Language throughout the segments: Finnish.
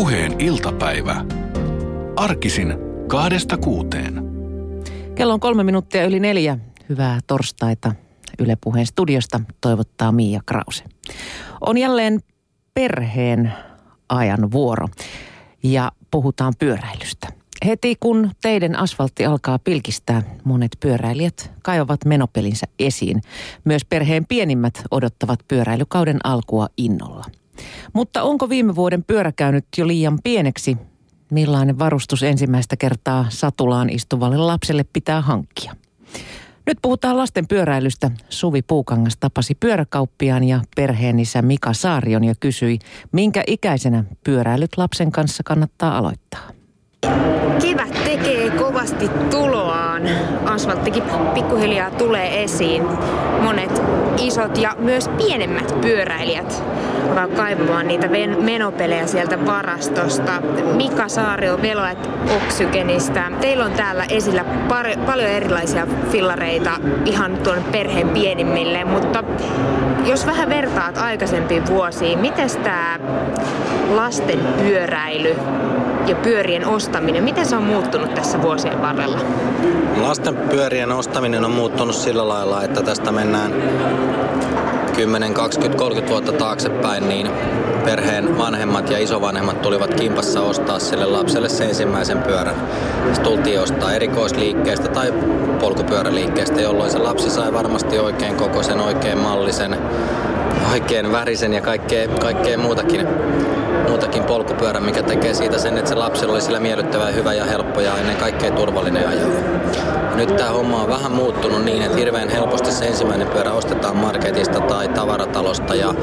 Puheen iltapäivä. Arkisin kahdesta kuuteen. Kello on kolme minuuttia yli neljä. Hyvää torstaita Yle Puheen studiosta toivottaa Miia Krause. On jälleen perheen ajan vuoro ja puhutaan pyöräilystä. Heti kun teidän asfaltti alkaa pilkistää, monet pyöräilijät kaivavat menopelinsä esiin. Myös perheen pienimmät odottavat pyöräilykauden alkua innolla. Mutta onko viime vuoden pyörä käynyt jo liian pieneksi? Millainen varustus ensimmäistä kertaa satulaan istuvalle lapselle pitää hankkia? Nyt puhutaan lasten pyöräilystä. Suvi Puukangas tapasi pyöräkauppiaan ja perheenisä Mika Saarion ja kysyi, minkä ikäisenä pyöräilyt lapsen kanssa kannattaa aloittaa. Kevät tekee kovasti tuloaan. Asfalttikin pikkuhiljaa tulee esiin. Monet isot ja myös pienemmät pyöräilijät alkaa kaivamaan niitä menopelejä sieltä varastosta. Mika Saario Veloet Oksygenistä. Teillä on täällä esillä par- paljon erilaisia fillareita ihan tuon perheen pienimmille, mutta jos vähän vertaat aikaisempiin vuosiin, miten tämä lasten pyöräily ja pyörien ostaminen, miten se on muuttunut tässä vuosien varrella? Lasten pyörien ostaminen on muuttunut sillä lailla, että tästä mennään 10, 20, 30 vuotta taaksepäin, niin perheen vanhemmat ja isovanhemmat tulivat kimpassa ostaa sille lapselle se ensimmäisen pyörän. Se tultiin ostaa erikoisliikkeestä tai polkupyöräliikkeestä, jolloin se lapsi sai varmasti oikein kokoisen, oikein mallisen, oikein värisen ja kaikkea, kaikkea muutakin muutakin polkupyörän, mikä tekee siitä sen, että se lapsella oli sillä miellyttävä, hyvä ja helppo ja ennen kaikkea turvallinen ajaa. Nyt tämä homma on vähän muuttunut niin, että hirveän helposti se ensimmäinen pyörä ostetaan marketista tai tavaratalosta ja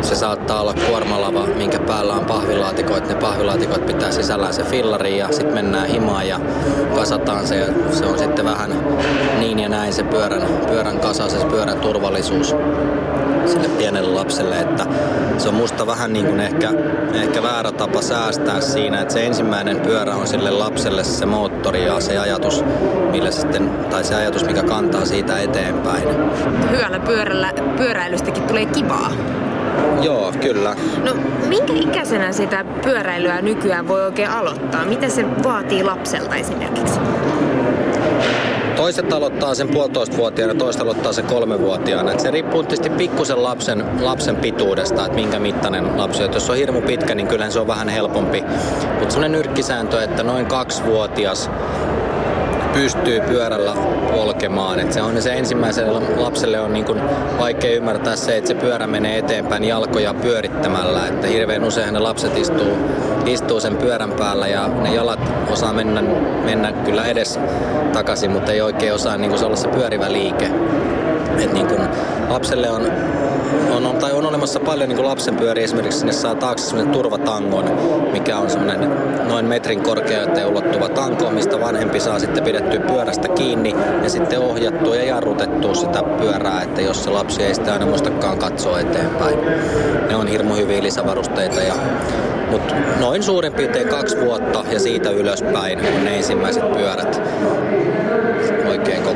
se saattaa olla kuormalava, minkä päällä on pahvilaatikot. Ne pahvilaatikot pitää sisällään se fillari ja sitten mennään himaan ja kasataan se. Se on sitten vähän niin ja näin se pyörän, pyörän kasa, se pyörän turvallisuus sille pienelle lapselle, että se on musta vähän niin kuin ehkä, ehkä väärä tapa säästää siinä, että se ensimmäinen pyörä on sille lapselle se moottori ja se ajatus, millä sitten, tai se ajatus, mikä kantaa siitä eteenpäin. Hyvällä pyörällä, pyöräilystäkin tulee kivaa. Joo, kyllä. No minkä ikäisenä sitä pyöräilyä nykyään voi oikein aloittaa? Mitä se vaatii lapselta esimerkiksi? Toiset aloittaa sen puolitoistavuotiaana, toiset aloittaa sen kolmevuotiaana. Et se riippuu tietysti pikkusen lapsen, lapsen pituudesta, että minkä mittainen lapsi on. Et jos on hirmu pitkä, niin kyllä se on vähän helpompi. Mutta sellainen nyrkkisääntö, että noin kaksivuotias pystyy pyörällä polkemaan. Et se on se ensimmäiselle lapselle on niin vaikea ymmärtää se, että se pyörä menee eteenpäin jalkoja pyörittämällä. Että hirveän usein ne lapset istuu, istuu sen pyörän päällä ja ne jalat osaa mennä, mennä kyllä edes takaisin, mutta ei oikein osaa niin se olla se pyörivä liike. Et niin lapselle on on, tai on olemassa paljon niin lapsen pyöriä. Esimerkiksi sinne saa taakse sellainen turvatangon, mikä on semmoinen noin metrin korkeuteen ulottuva tanko, mistä vanhempi saa sitten pidettyä pyörästä kiinni ja sitten ohjattua ja jarrutettua sitä pyörää, että jos se lapsi ei sitä aina muistakaan katsoa eteenpäin. Ne on hirmu hyviä lisävarusteita ja mutta noin suurin piirtein kaksi vuotta ja siitä ylöspäin on ne ensimmäiset pyörät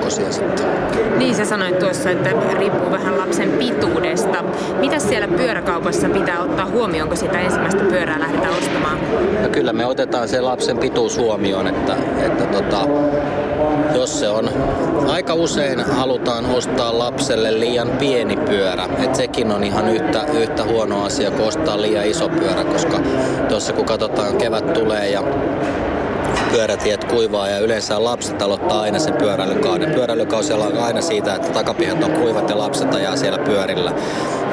kokoisia sitten. Niin sä sanoit tuossa, että riippuu vähän lapsen pituudesta. Mitä siellä pyöräkaupassa pitää ottaa huomioon, kun sitä ensimmäistä pyörää lähdetään ostamaan? No kyllä me otetaan se lapsen pituus huomioon, että, että tota, jos se on, aika usein halutaan ostaa lapselle liian pieni pyörä. Et sekin on ihan yhtä, yhtä huono asia kuin ostaa liian iso pyörä, koska tuossa kun katsotaan kevät tulee ja pyörätiet kuivaa ja yleensä lapset aloittaa aina sen pyöräilykauden. Pyöräilykausi on aina siitä, että takapihat on kuivat ja lapset ajaa siellä pyörillä.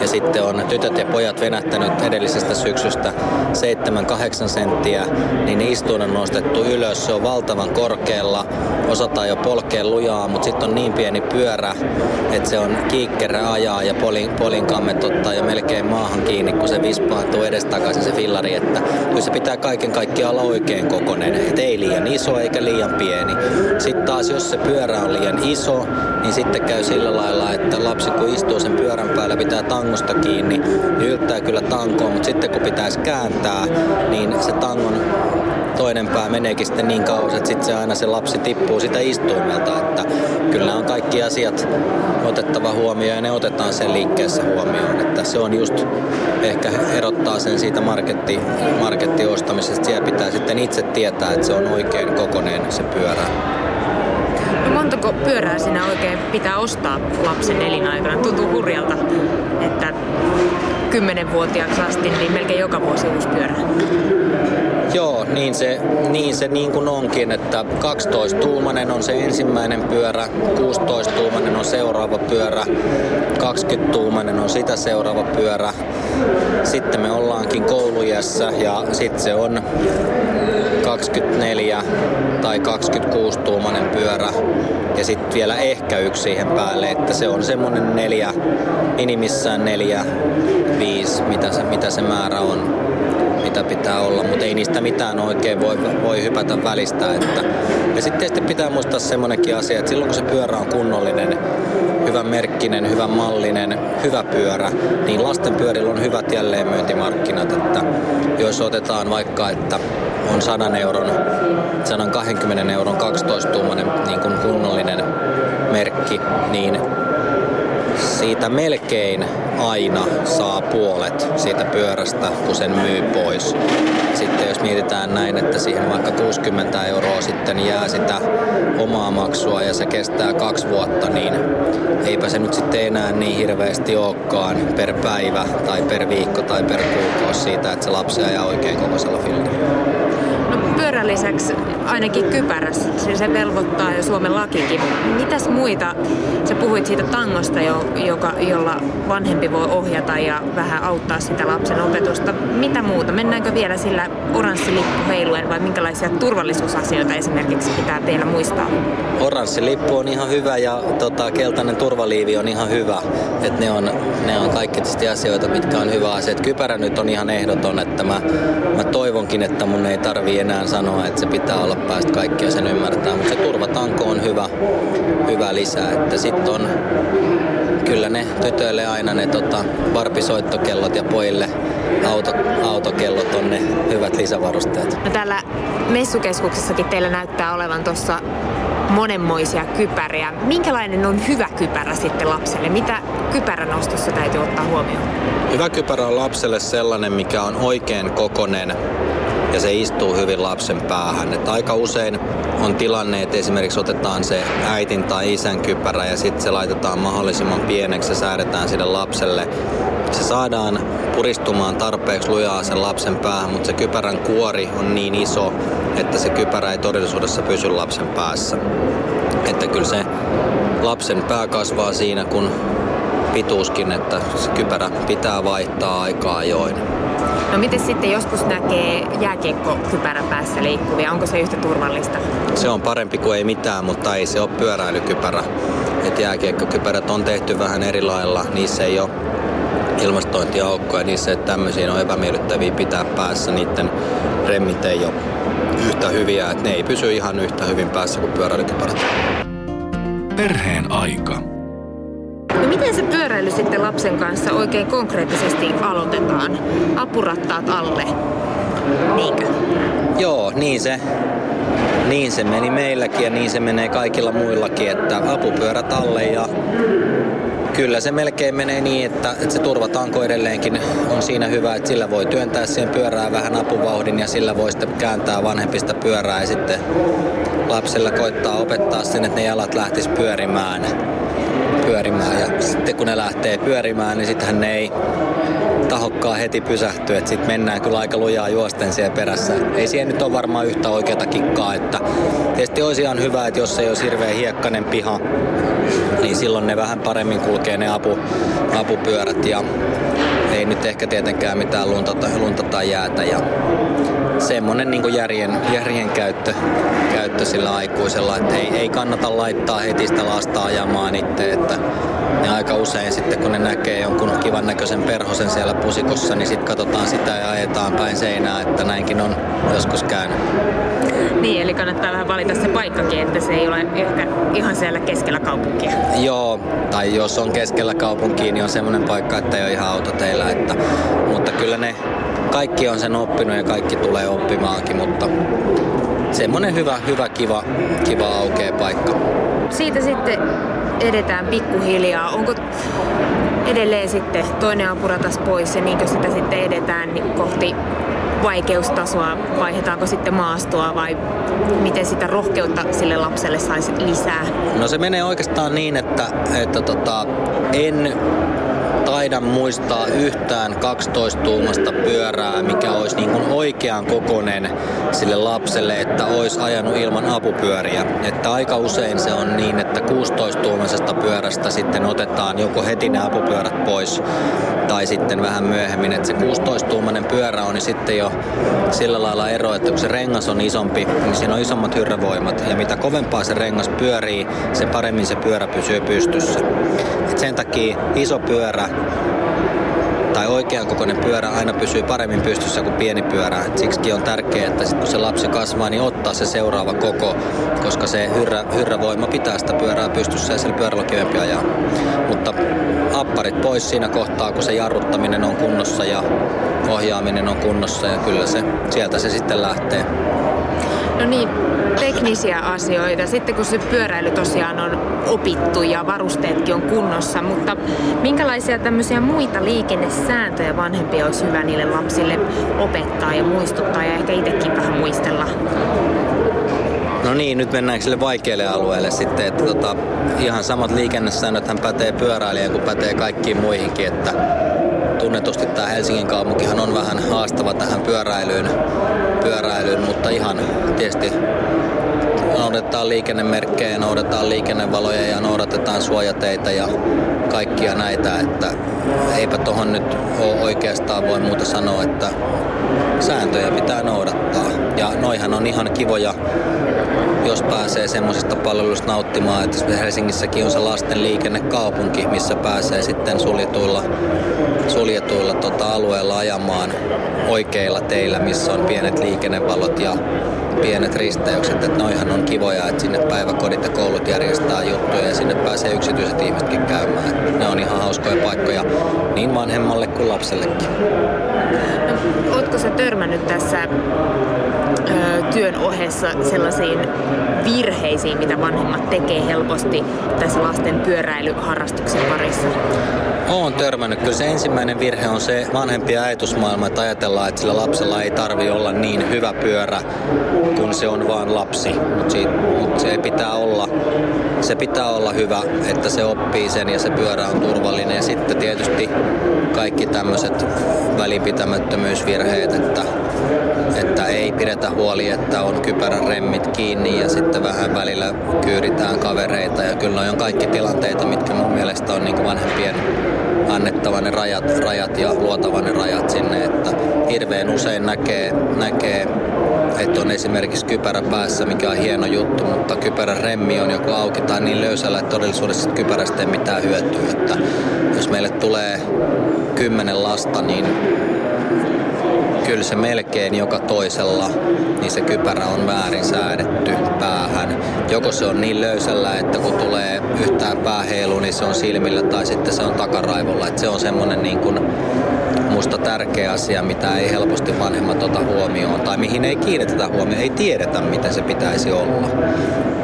Ja sitten on tytöt ja pojat venähtänyt edellisestä syksystä 7-8 senttiä, niin istuin on nostettu ylös. Se on valtavan korkealla. Osataan jo polkea lujaa, mutta sitten on niin pieni pyörä, että se on kiikkerä ajaa ja polin, polin kammet ottaa jo melkein maahan kiinni, kun se vispaantuu edestakaisin se fillari. Että kyllä se pitää kaiken kaikkiaan olla oikein kokonen. Et ei liian iso eikä liian pieni. Sitten taas jos se pyörä on liian iso, niin sitten käy sillä lailla, että lapsi kun istuu sen pyörän päällä, pitää tangosta kiinni, niin yltää kyllä tankoon, mutta sitten kun pitäisi kääntää, niin se tangon toinen pää meneekin sitten niin kauas, että sitten se aina se lapsi tippuu sitä istuimelta. Että kyllä on kaikki asiat otettava huomioon ja ne otetaan sen liikkeessä huomioon. Että se on just ehkä erottaa sen siitä marketti, markettiostamisesta. Siellä pitää sitten itse tietää, että se on oikein kokoneen se pyörä. No montako pyörää sinä oikein pitää ostaa lapsen elinaikana? Tuntuu hurjalta, että 10-vuotiaaksi asti niin melkein joka vuosi uusi niin se niin, se niin kuin onkin, että 12-tuumainen on se ensimmäinen pyörä, 16-tuumainen on seuraava pyörä, 20-tuumainen on sitä seuraava pyörä. Sitten me ollaankin koulujässä ja sitten se on 24 tai 26-tuumainen pyörä ja sitten vielä ehkä yksi siihen päälle, että se on semmoinen neljä, minimissään neljä, viisi, mitä se, mitä se määrä on mitä pitää olla, mutta ei niistä mitään oikein voi, voi hypätä välistä. Että. Ja sitten tietysti pitää muistaa semmoinenkin asia, että silloin kun se pyörä on kunnollinen, hyvä merkkinen, hyvä mallinen, hyvä pyörä, niin lasten pyörillä on hyvät jälleenmyyntimarkkinat. Että jos otetaan vaikka, että on 100 euron, 120 euron 12-tuumainen niin kunnollinen merkki, niin siitä melkein aina saa puolet siitä pyörästä, kun sen myy pois. Sitten jos mietitään näin, että siihen vaikka 60 euroa sitten jää sitä omaa maksua ja se kestää kaksi vuotta, niin eipä se nyt sitten enää niin hirveästi olekaan per päivä tai per viikko tai per kuukausi siitä, että se lapsi ajaa oikein kokoisella filmillä pyörän lisäksi ainakin kypärässä, se velvoittaa jo Suomen lakikin. Mitäs muita, sä puhuit siitä tangosta, jo, joka, jolla vanhempi voi ohjata ja vähän auttaa sitä lapsen opetusta. Mitä muuta? Mennäänkö vielä sillä oranssi lippu heiluen vai minkälaisia turvallisuusasioita esimerkiksi pitää teillä muistaa? Oranssi lippu on ihan hyvä ja tota, keltainen turvaliivi on ihan hyvä. Et ne, on, ne on kaikki asioita, mitkä on hyvä asia. Et kypärä nyt on ihan ehdoton, että mä, mä toivonkin, että mun ei tarvi enää sanoa, että se pitää olla päästä kaikkia sen ymmärtää, mutta se turvatanko on hyvä, hyvä lisä. Että sitten on kyllä ne tytöille aina ne tota, varpisoittokellot ja pojille auto, autokellot on ne hyvät lisävarusteet. No täällä messukeskuksessakin teillä näyttää olevan tuossa monenmoisia kypäriä. Minkälainen on hyvä kypärä sitten lapselle? Mitä kypärän ostossa täytyy ottaa huomioon? Hyvä kypärä on lapselle sellainen, mikä on oikein kokonen ja se istuu hyvin lapsen päähän. Et aika usein on tilanne, että esimerkiksi otetaan se äitin tai isän kypärä ja sitten se laitetaan mahdollisimman pieneksi ja säädetään sille lapselle. Se saadaan puristumaan tarpeeksi lujaa sen lapsen päähän, mutta se kypärän kuori on niin iso, että se kypärä ei todellisuudessa pysy lapsen päässä. Että kyllä se lapsen pää kasvaa siinä, kun pituuskin, että se kypärä pitää vaihtaa aikaa ajoin. No miten sitten joskus näkee jääkiekko kypärä päässä liikkuvia? Onko se yhtä turvallista? Se on parempi kuin ei mitään, mutta ei se ole pyöräilykypärä. Et jääkiekkokypärät on tehty vähän eri lailla. Niissä ei ole ilmastointiaukkoja, niissä että tämmöisiä on epämiellyttäviä pitää päässä. Niiden remmit ei ole yhtä hyviä, että ne ei pysy ihan yhtä hyvin päässä kuin pyöräilykypärät. Perheen aika. Pyöräily sitten lapsen kanssa oikein konkreettisesti aloitetaan? Apurattaat alle, niinkö? Joo, niin se, niin se meni meilläkin ja niin se menee kaikilla muillakin, että apupyörät alle ja kyllä se melkein menee niin, että, että se turvatanko edelleenkin on siinä hyvä, että sillä voi työntää siihen pyörään vähän apuvauhdin ja sillä voi sitten kääntää vanhempista pyörää ja sitten lapsella koittaa opettaa sen, että ne jalat lähtis pyörimään pyörimään. Ja sitten kun ne lähtee pyörimään, niin sittenhän ne ei tahokkaan heti pysähtyä, että sitten mennään kyllä aika lujaa juosten siellä perässä. Ei siihen nyt ole varmaan yhtä oikeata kikkaa, että tietysti olisi ihan hyvä, että jos ei olisi hirveän hiekkainen piha, niin silloin ne vähän paremmin kulkee ne apu, apupyörät ja ei nyt ehkä tietenkään mitään lunta, lunta tai jäätä ja semmoinen niin järjen, järjen käyttö, käyttö sillä aikuisella, että ei, ei kannata laittaa heti sitä lasta ajamaan itse, että ne aika usein sitten kun ne näkee jonkun kivan näköisen perhosen siellä pusikossa, niin sitten katsotaan sitä ja ajetaan päin seinää, että näinkin on joskus käynyt. Niin, eli kannattaa vähän valita se paikkakin, että se ei ole ehkä ihan siellä keskellä kaupunkia. Joo, tai jos on keskellä kaupunkia, niin on semmoinen paikka, että ei ole ihan autoteillä. Että, mutta kyllä ne kaikki on sen oppinut ja kaikki tulee oppimaankin, mutta semmoinen hyvä, hyvä kiva, kiva aukea paikka. Siitä sitten edetään pikkuhiljaa. Onko edelleen sitten toinen apuratas pois ja niinkö sitä sitten edetään niin kohti vaikeustasoa, vaihdetaanko sitten maastoa vai miten sitä rohkeutta sille lapselle saisi lisää? No se menee oikeastaan niin, että, että tota, en taida muistaa yhtään 12-tuumasta pyörää, mikä olisi niin kuin oikean kokonen sille lapselle, että olisi ajanut ilman apupyöriä. Että aika usein se on niin, että 16-tuumaisesta pyörästä sitten otetaan joko heti ne apupyörät pois tai sitten vähän myöhemmin. Että se 16-tuumainen pyörä on niin sitten jo sillä lailla ero, että kun se rengas on isompi, niin siinä on isommat hyrrävoimat. Ja mitä kovempaa se rengas pyörii, se paremmin se pyörä pysyy pystyssä. Et sen takia iso pyörä tai oikean kokoinen pyörä aina pysyy paremmin pystyssä kuin pieni pyörä. Et siksi on tärkeää, että sit kun se lapsi kasvaa, niin ottaa se seuraava koko, koska se hyrrä, hyrrävoima pitää sitä pyörää pystyssä ja sillä pyörällä on ajaa. Mutta apparit pois siinä kohtaa, kun se jarruttaminen on kunnossa ja ohjaaminen on kunnossa ja kyllä se, sieltä se sitten lähtee. No niin, teknisiä asioita. Sitten kun se pyöräily tosiaan on opittu ja varusteetkin on kunnossa, mutta minkälaisia tämmöisiä muita liikennesääntöjä vanhempia olisi hyvä niille lapsille opettaa ja muistuttaa ja ehkä itsekin vähän muistella? No niin, nyt mennään sille vaikealle alueelle sitten, että tota, ihan samat liikennesäännöt pätee pyöräilijään kuin pätee kaikkiin muihinkin, että tunnetusti tämä Helsingin kaupunkihan on vähän haastava tähän pyöräilyyn, pyöräilyyn mutta ihan tietysti noudatetaan liikennemerkkejä, noudatetaan liikennevaloja ja noudatetaan suojateitä ja kaikkia näitä, että eipä tuohon nyt ole oikeastaan voi muuta sanoa, että sääntöjä pitää noudattaa. Ja noihan on ihan kivoja jos pääsee semmoisesta palvelusta nauttimaan, että Helsingissäkin on se lasten liikennekaupunki, missä pääsee sitten suljetuilla, suljetuilla tota, alueilla ajamaan oikeilla teillä, missä on pienet liikennevalot ja pienet risteykset, että noihan on kivoja, että sinne päiväkodit ja koulut järjestää juttuja ja sinne pääsee yksityiset ihmisetkin käymään. Ne on ihan hauskoja paikkoja niin vanhemmalle kuin lapsellekin. Ootko sä törmännyt tässä ö, työn ohessa sellaisiin virheisiin, mitä vanhemmat tekee helposti tässä lasten pyöräilyharrastuksen parissa? Olen törmännyt. Kyllä se ensimmäinen virhe on se vanhempi ajatusmaailma, että ajatellaan, että sillä lapsella ei tarvi olla niin hyvä pyörä, kun se on vaan lapsi. Mutta mut se pitää olla se pitää olla hyvä, että se oppii sen ja se pyörä on turvallinen. Ja sitten tietysti kaikki tämmöiset välinpitämättömyysvirheet, että, että ei pidetä huoli, että on kypärän remmit kiinni ja sitten vähän välillä kyyritään kavereita. Ja kyllä on kaikki tilanteita, mitkä mun mielestä on niin vanhempien annettava ne rajat, rajat ja luotava ne rajat sinne, että hirveän usein näkee, näkee että on esimerkiksi kypärä päässä, mikä on hieno juttu, mutta kypärän remmi on joko auki tai niin löysällä, että todellisuudessa kypärästä ei mitään hyötyä. Että jos meille tulee kymmenen lasta, niin kyllä se melkein joka toisella, niin se kypärä on väärin säädetty päähän. Joko se on niin löysällä, että kun tulee yhtään pääheilu, niin se on silmillä tai sitten se on takaraivolla. Että se on semmoinen niin kuin musta tärkeä asia, mitä ei helposti vanhemmat ota huomioon tai mihin ei kiinnitetä huomioon, ei tiedetä miten se pitäisi olla.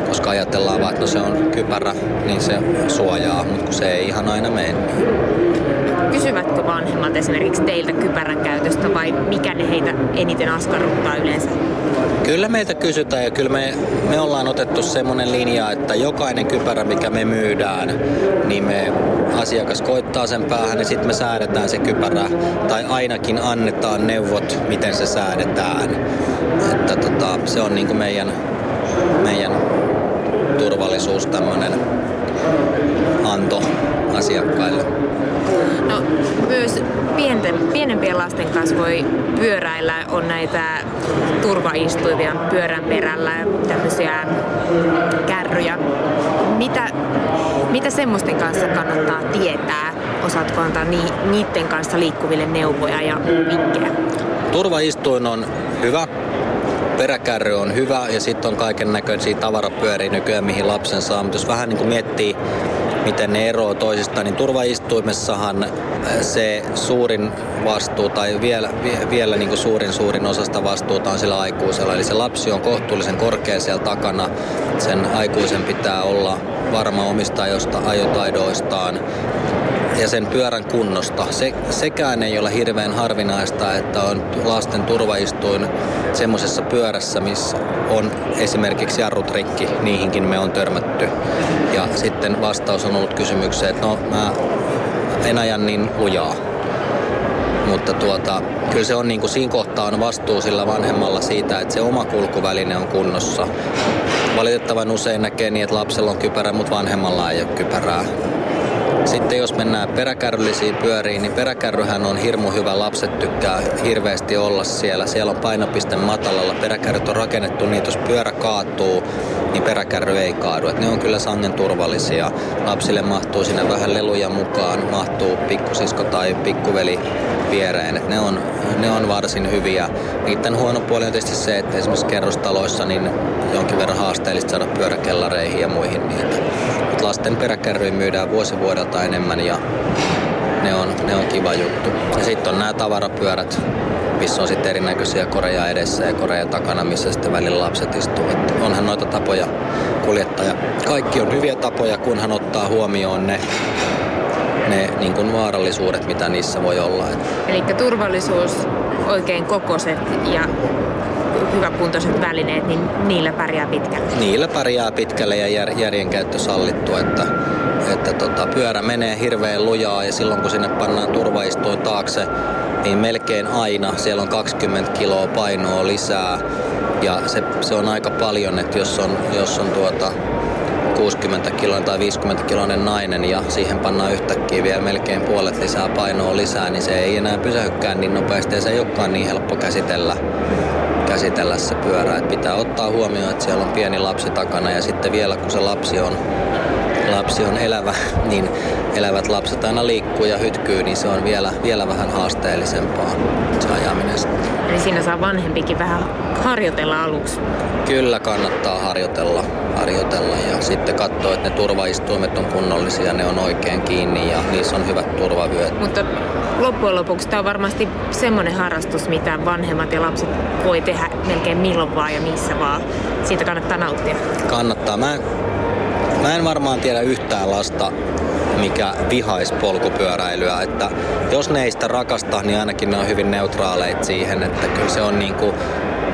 Koska ajatellaan vaan, että no se on kypärä, niin se suojaa, mutta kun se ei ihan aina mene Kysyvätkö vanhemmat esimerkiksi teiltä kypärän käytöstä vai mikä ne heitä eniten askarruttaa yleensä? Kyllä meitä kysytään ja kyllä me, me ollaan otettu semmoinen linja, että jokainen kypärä, mikä me myydään, niin me asiakas koittaa sen päähän ja sitten me säädetään se kypärä tai ainakin annetaan neuvot, miten se säädetään. Että tota, se on niin kuin meidän, meidän turvallisuus tämmöinen anto asiakkaille. No myös pienten, pienempien lasten kanssa voi pyöräillä, on näitä turvaistuivia pyörän perällä, tämmöisiä kärryjä. Mitä, mitä semmoisten kanssa kannattaa tietää? Osaatko antaa ni, niiden kanssa liikkuville neuvoja ja vinkkejä? Turvaistuin on hyvä, peräkärry on hyvä ja sitten on kaiken näköisiä tavarapyöriä nykyään, mihin lapsen saa. Mutta jos vähän niin kuin miettii miten ne eroavat toisistaan, niin turvaistuimessahan se suurin vastuu tai vielä, vielä niin kuin suurin suurin osasta vastuuta on sillä aikuisella. Eli se lapsi on kohtuullisen korkea siellä takana. Sen aikuisen pitää olla varma omista ajotaidoistaan ja sen pyörän kunnosta. Se, sekään ei ole hirveän harvinaista, että on lasten turvaistuin semmoisessa pyörässä, missä on esimerkiksi jarrut rikki. Niihinkin me on törmätty. Ja sitten vastaus on ollut kysymykseen, että no mä en aja niin lujaa. Mutta tuota, kyllä se on niin kuin siinä kohtaa on vastuu sillä vanhemmalla siitä, että se oma kulkuväline on kunnossa. Valitettavan usein näkee niin, että lapsella on kypärä, mutta vanhemmalla ei ole kypärää. Sitten jos mennään peräkärryllisiin pyöriin, niin peräkärryhän on hirmu hyvä. Lapset tykkää hirveästi olla siellä. Siellä on painopiste matalalla. Peräkärryt on rakennettu niin, jos pyörä kaatuu, niin peräkärry ei kaadu. Et ne on kyllä sangen turvallisia. Lapsille mahtuu sinne vähän leluja mukaan, mahtuu pikkusisko tai pikkuveli viereen. Et ne, on, ne on varsin hyviä. Niiden huono puoli on tietysti se, että esimerkiksi kerrostaloissa niin jonkin verran haasteellista saada pyöräkellareihin ja muihin niitä. Lasten peräkärryjä myydään vuosi vuodelta enemmän ja ne on, ne on kiva juttu. Ja sitten on nämä tavarapyörät, missä on sitten erinäköisiä koreja edessä ja koreja takana, missä sitten välillä lapset istuvat. Onhan noita tapoja kuljettaja. Kaikki on hyviä tapoja, kunhan ottaa huomioon ne ne niin kuin vaarallisuudet, mitä niissä voi olla. Eli turvallisuus, oikein kokoiset ja hyväkuntoiset välineet, niin niillä pärjää pitkälle? Niillä pärjää pitkälle ja jär, järjen käyttö sallittu, että, että tota, pyörä menee hirveän lujaa ja silloin kun sinne pannaan turvaistuin taakse, niin melkein aina siellä on 20 kiloa painoa lisää ja se, se on aika paljon, että jos on, jos on tuota, 60 kiloinen tai 50 kiloinen nainen ja siihen pannaan yhtäkkiä vielä melkein puolet lisää painoa lisää, niin se ei enää pysähykään niin nopeasti ja se ei olekaan niin helppo käsitellä, käsitellä se pyörä. Et pitää ottaa huomioon, että siellä on pieni lapsi takana ja sitten vielä kun se lapsi on lapsi on elävä, niin elävät lapset aina liikkuu ja hytkyy, niin se on vielä, vielä vähän haasteellisempaa se ajaminen. Eli siinä saa vanhempikin vähän harjoitella aluksi. Kyllä kannattaa harjoitella, harjoitella ja sitten katsoa, että ne turvaistuimet on kunnollisia, ne on oikein kiinni ja niissä on hyvät turvavyöt. Mutta loppujen lopuksi tämä on varmasti semmoinen harrastus, mitä vanhemmat ja lapset voi tehdä melkein milloin vaan ja missä vaan. Siitä kannattaa nauttia. Kannattaa. Mä Mä en varmaan tiedä yhtään lasta, mikä vihaisi polkupyöräilyä. Että jos ne ei sitä rakasta, niin ainakin ne on hyvin neutraaleita siihen, että kyllä se on niin kuin,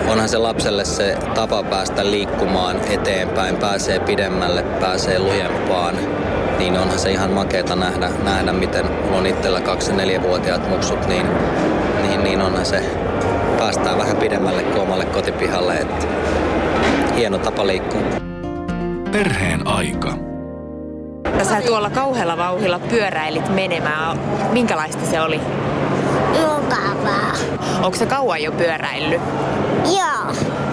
onhan se lapselle se tapa päästä liikkumaan eteenpäin, pääsee pidemmälle, pääsee lujempaan. Niin onhan se ihan makeeta nähdä, nähdä miten mulla on itsellä 2-4-vuotiaat muksut, niin, niin, niin onhan se päästään vähän pidemmälle kuin omalle kotipihalle. Että hieno tapa liikkua. Perheen aika. Sä tuolla kauhealla vauhilla pyöräilit menemään. Minkälaista se oli? Mukavaa. Onko se kauan jo pyöräillyt? Joo.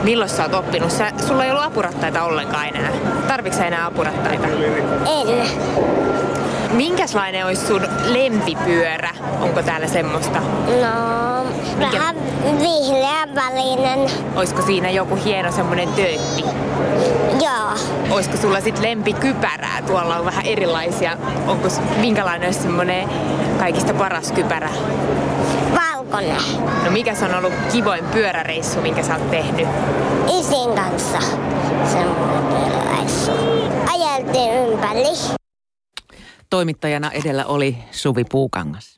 Milloin sä oot oppinut? Sä, sulla ei ollut apurattaita ollenkaan enää. Tarvitsetko enää apurattaita? En. Minkälainen olisi sun lempipyörä? Onko täällä semmoista? No, vähän vihreän välinen. Olisiko siinä joku hieno semmoinen töötti? Joo. Olisiko sulla sit lempikypärää? Tuolla on vähän erilaisia. Onko minkälainen olisi semmoinen kaikista paras kypärä? Valkoinen. No mikä on ollut kivoin pyöräreissu, minkä sä oot tehnyt? Isin kanssa. Semmoinen reissu. Ajeltiin ympäri. Toimittajana edellä oli Suvi Puukangas.